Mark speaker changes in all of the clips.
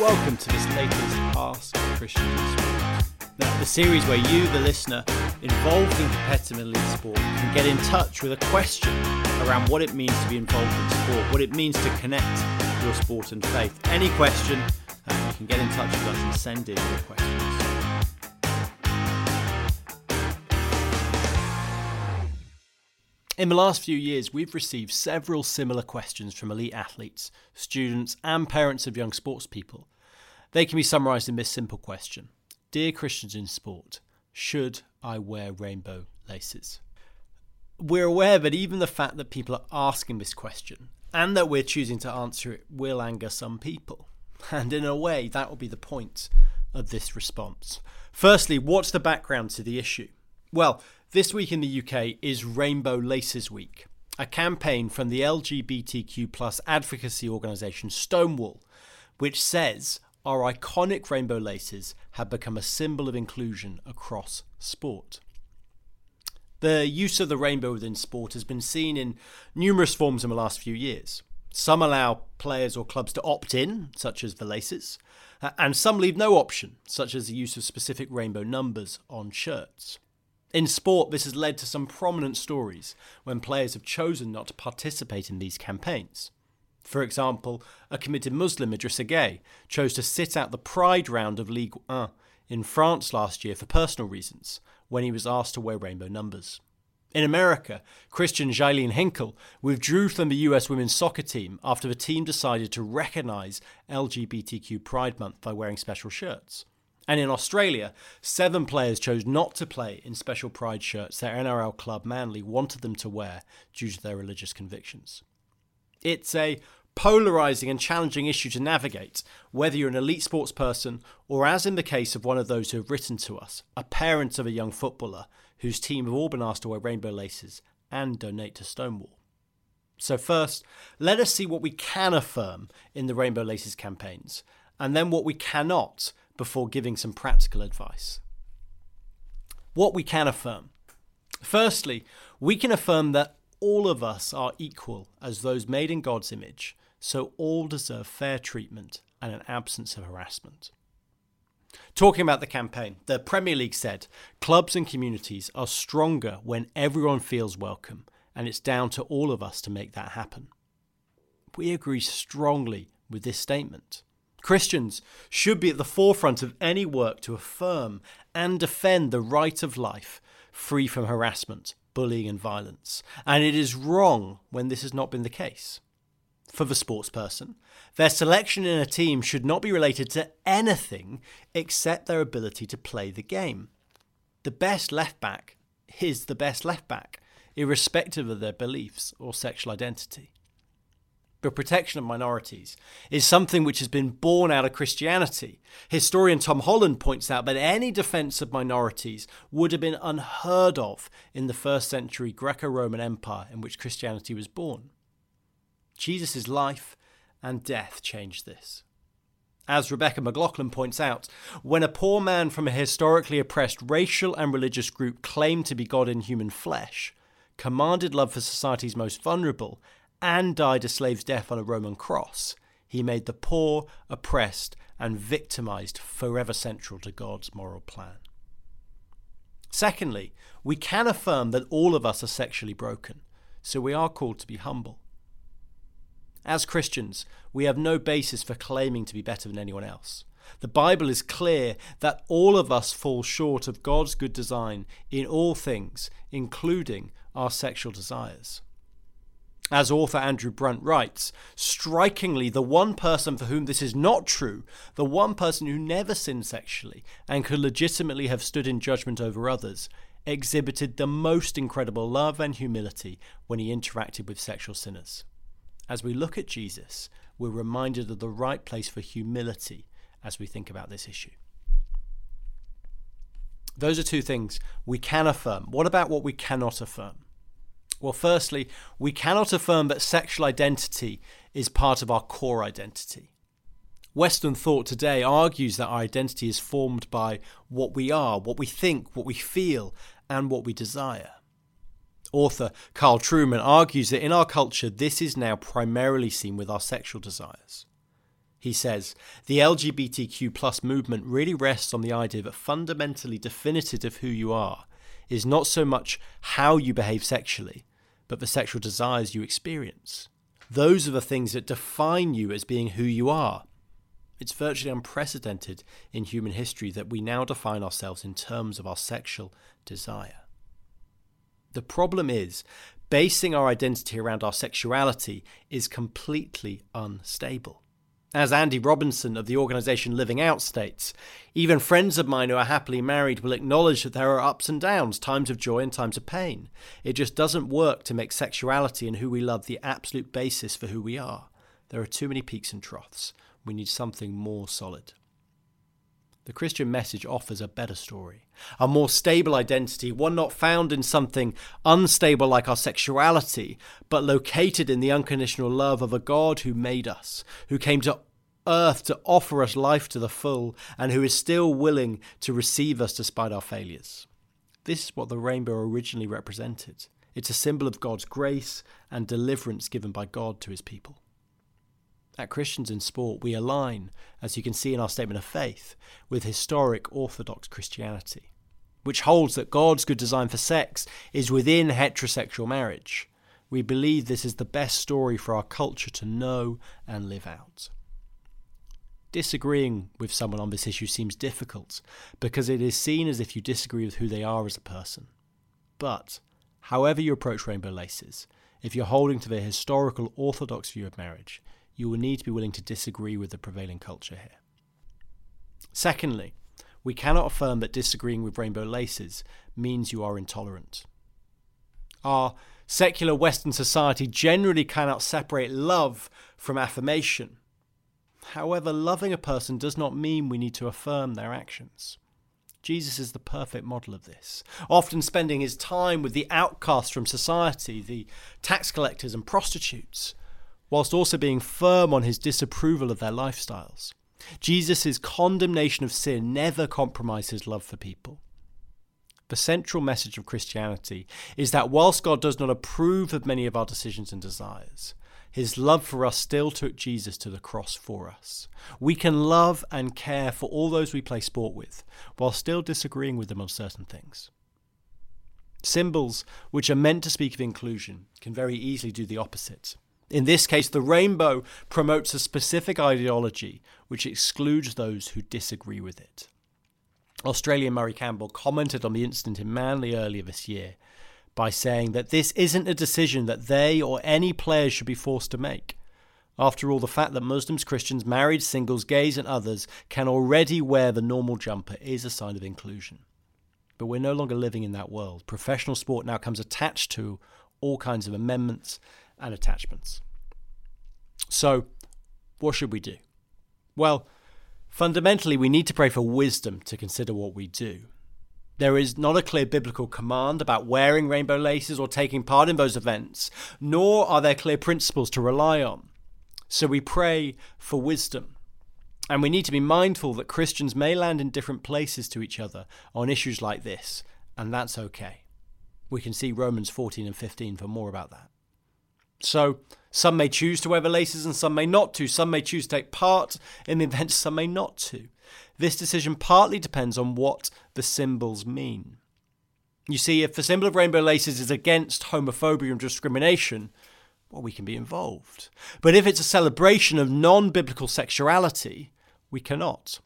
Speaker 1: Welcome to this latest Ask Christians Now, the series where you, the listener, involved in competitive elite sport, can get in touch with a question around what it means to be involved in sport, what it means to connect your sport and faith. Any question, uh, you can get in touch with us and send in your questions. In the last few years, we've received several similar questions from elite athletes, students, and parents of young sports people. They can be summarised in this simple question Dear Christians in sport, should I wear rainbow laces? We're aware that even the fact that people are asking this question and that we're choosing to answer it will anger some people. And in a way, that will be the point of this response. Firstly, what's the background to the issue? Well, this week in the UK is Rainbow Laces Week, a campaign from the LGBTQ plus advocacy organisation Stonewall, which says our iconic rainbow laces have become a symbol of inclusion across sport. The use of the rainbow within sport has been seen in numerous forms in the last few years. Some allow players or clubs to opt in, such as the laces, uh, and some leave no option, such as the use of specific rainbow numbers on shirts. In sport, this has led to some prominent stories when players have chosen not to participate in these campaigns. For example, a committed Muslim, Idrissa Gueye, chose to sit out the Pride round of Ligue 1 in France last year for personal reasons when he was asked to wear rainbow numbers. In America, Christian Jaelene Hinkle withdrew from the US women's soccer team after the team decided to recognise LGBTQ Pride Month by wearing special shirts. And in Australia, seven players chose not to play in special pride shirts their NRL club Manly wanted them to wear due to their religious convictions. It's a polarizing and challenging issue to navigate, whether you're an elite sports person or, as in the case of one of those who have written to us, a parent of a young footballer whose team have all been asked to wear rainbow laces and donate to Stonewall. So, first, let us see what we can affirm in the Rainbow Laces campaigns, and then what we cannot before giving some practical advice. What we can affirm. Firstly, we can affirm that all of us are equal as those made in God's image, so all deserve fair treatment and an absence of harassment. Talking about the campaign, the Premier League said clubs and communities are stronger when everyone feels welcome, and it's down to all of us to make that happen. We agree strongly with this statement. Christians should be at the forefront of any work to affirm and defend the right of life free from harassment, bullying, and violence. And it is wrong when this has not been the case. For the sportsperson, their selection in a team should not be related to anything except their ability to play the game. The best left back is the best left back, irrespective of their beliefs or sexual identity the protection of minorities is something which has been born out of Christianity. Historian Tom Holland points out that any defense of minorities would have been unheard of in the first century Greco Roman Empire in which Christianity was born. Jesus' life and death changed this. As Rebecca McLaughlin points out, when a poor man from a historically oppressed racial and religious group claimed to be God in human flesh, commanded love for society's most vulnerable, and died a slave's death on a Roman cross, he made the poor, oppressed, and victimized forever central to God's moral plan. Secondly, we can affirm that all of us are sexually broken, so we are called to be humble. As Christians, we have no basis for claiming to be better than anyone else. The Bible is clear that all of us fall short of God's good design in all things, including our sexual desires. As author Andrew Bunt writes, strikingly, the one person for whom this is not true, the one person who never sinned sexually and could legitimately have stood in judgment over others, exhibited the most incredible love and humility when he interacted with sexual sinners. As we look at Jesus, we're reminded of the right place for humility as we think about this issue. Those are two things we can affirm. What about what we cannot affirm? Well, firstly, we cannot affirm that sexual identity is part of our core identity. Western thought today argues that our identity is formed by what we are, what we think, what we feel, and what we desire. Author Carl Trueman argues that in our culture, this is now primarily seen with our sexual desires. He says, the LGBTQ plus movement really rests on the idea that fundamentally definitive of who you are is not so much how you behave sexually, but the sexual desires you experience. Those are the things that define you as being who you are. It's virtually unprecedented in human history that we now define ourselves in terms of our sexual desire. The problem is, basing our identity around our sexuality is completely unstable. As Andy Robinson of the organisation Living Out states, even friends of mine who are happily married will acknowledge that there are ups and downs, times of joy and times of pain. It just doesn't work to make sexuality and who we love the absolute basis for who we are. There are too many peaks and troughs. We need something more solid. The Christian message offers a better story, a more stable identity, one not found in something unstable like our sexuality, but located in the unconditional love of a God who made us, who came to earth to offer us life to the full, and who is still willing to receive us despite our failures. This is what the rainbow originally represented. It's a symbol of God's grace and deliverance given by God to his people. At Christians in Sport, we align, as you can see in our statement of faith, with historic Orthodox Christianity, which holds that God's good design for sex is within heterosexual marriage. We believe this is the best story for our culture to know and live out. Disagreeing with someone on this issue seems difficult because it is seen as if you disagree with who they are as a person. But, however you approach rainbow laces, if you're holding to the historical orthodox view of marriage, you will need to be willing to disagree with the prevailing culture here. Secondly, we cannot affirm that disagreeing with rainbow laces means you are intolerant. Our secular Western society generally cannot separate love from affirmation. However, loving a person does not mean we need to affirm their actions. Jesus is the perfect model of this, often spending his time with the outcasts from society, the tax collectors and prostitutes, whilst also being firm on his disapproval of their lifestyles. Jesus' condemnation of sin never compromised his love for people. The central message of Christianity is that whilst God does not approve of many of our decisions and desires, his love for us still took Jesus to the cross for us. We can love and care for all those we play sport with, while still disagreeing with them on certain things. Symbols, which are meant to speak of inclusion, can very easily do the opposite. In this case, the rainbow promotes a specific ideology which excludes those who disagree with it. Australian Murray Campbell commented on the incident in Manly earlier this year by saying that this isn't a decision that they or any players should be forced to make. After all, the fact that Muslims, Christians, married, singles, gays, and others can already wear the normal jumper is a sign of inclusion. But we're no longer living in that world. Professional sport now comes attached to all kinds of amendments and attachments. So, what should we do? Well, fundamentally, we need to pray for wisdom to consider what we do. There is not a clear biblical command about wearing rainbow laces or taking part in those events, nor are there clear principles to rely on. So we pray for wisdom. And we need to be mindful that Christians may land in different places to each other on issues like this, and that's okay. We can see Romans 14 and 15 for more about that. So, some may choose to wear the laces and some may not to. Some may choose to take part in the event, some may not to. This decision partly depends on what the symbols mean. You see, if the symbol of rainbow laces is against homophobia and discrimination, well, we can be involved. But if it's a celebration of non biblical sexuality, we cannot.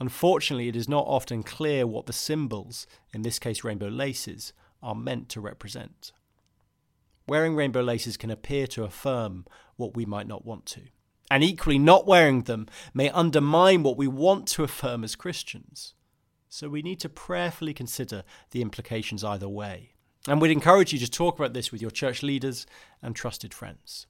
Speaker 1: Unfortunately, it is not often clear what the symbols, in this case rainbow laces, are meant to represent. Wearing rainbow laces can appear to affirm what we might not want to. And equally, not wearing them may undermine what we want to affirm as Christians. So we need to prayerfully consider the implications either way. And we'd encourage you to talk about this with your church leaders and trusted friends.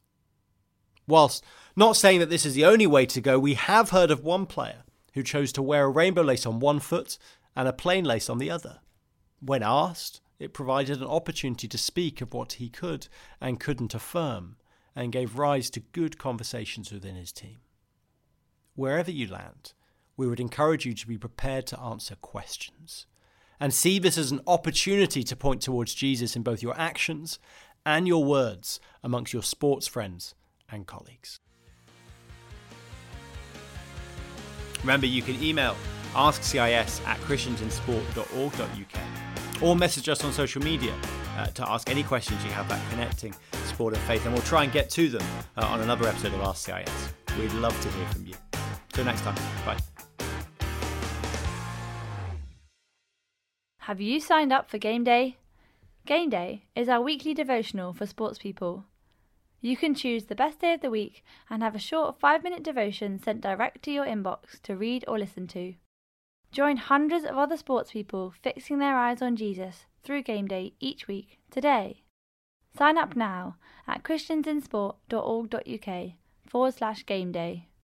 Speaker 1: Whilst not saying that this is the only way to go, we have heard of one player who chose to wear a rainbow lace on one foot and a plain lace on the other. When asked, it provided an opportunity to speak of what he could and couldn't affirm, and gave rise to good conversations within his team. Wherever you land, we would encourage you to be prepared to answer questions and see this as an opportunity to point towards Jesus in both your actions and your words amongst your sports friends and colleagues. Remember, you can email askcis at christiansinsport.org.uk or message us on social media uh, to ask any questions you have about connecting sport and faith, and we'll try and get to them uh, on another episode of Ask CIS. We'd love to hear from you. Till next time, bye.
Speaker 2: Have you signed up for Game Day? Game Day is our weekly devotional for sports people. You can choose the best day of the week and have a short five minute devotion sent direct to your inbox to read or listen to. Join hundreds of other sports people fixing their eyes on Jesus through Game Day each week today. Sign up now at christiansinsport.org.uk forward slash game day.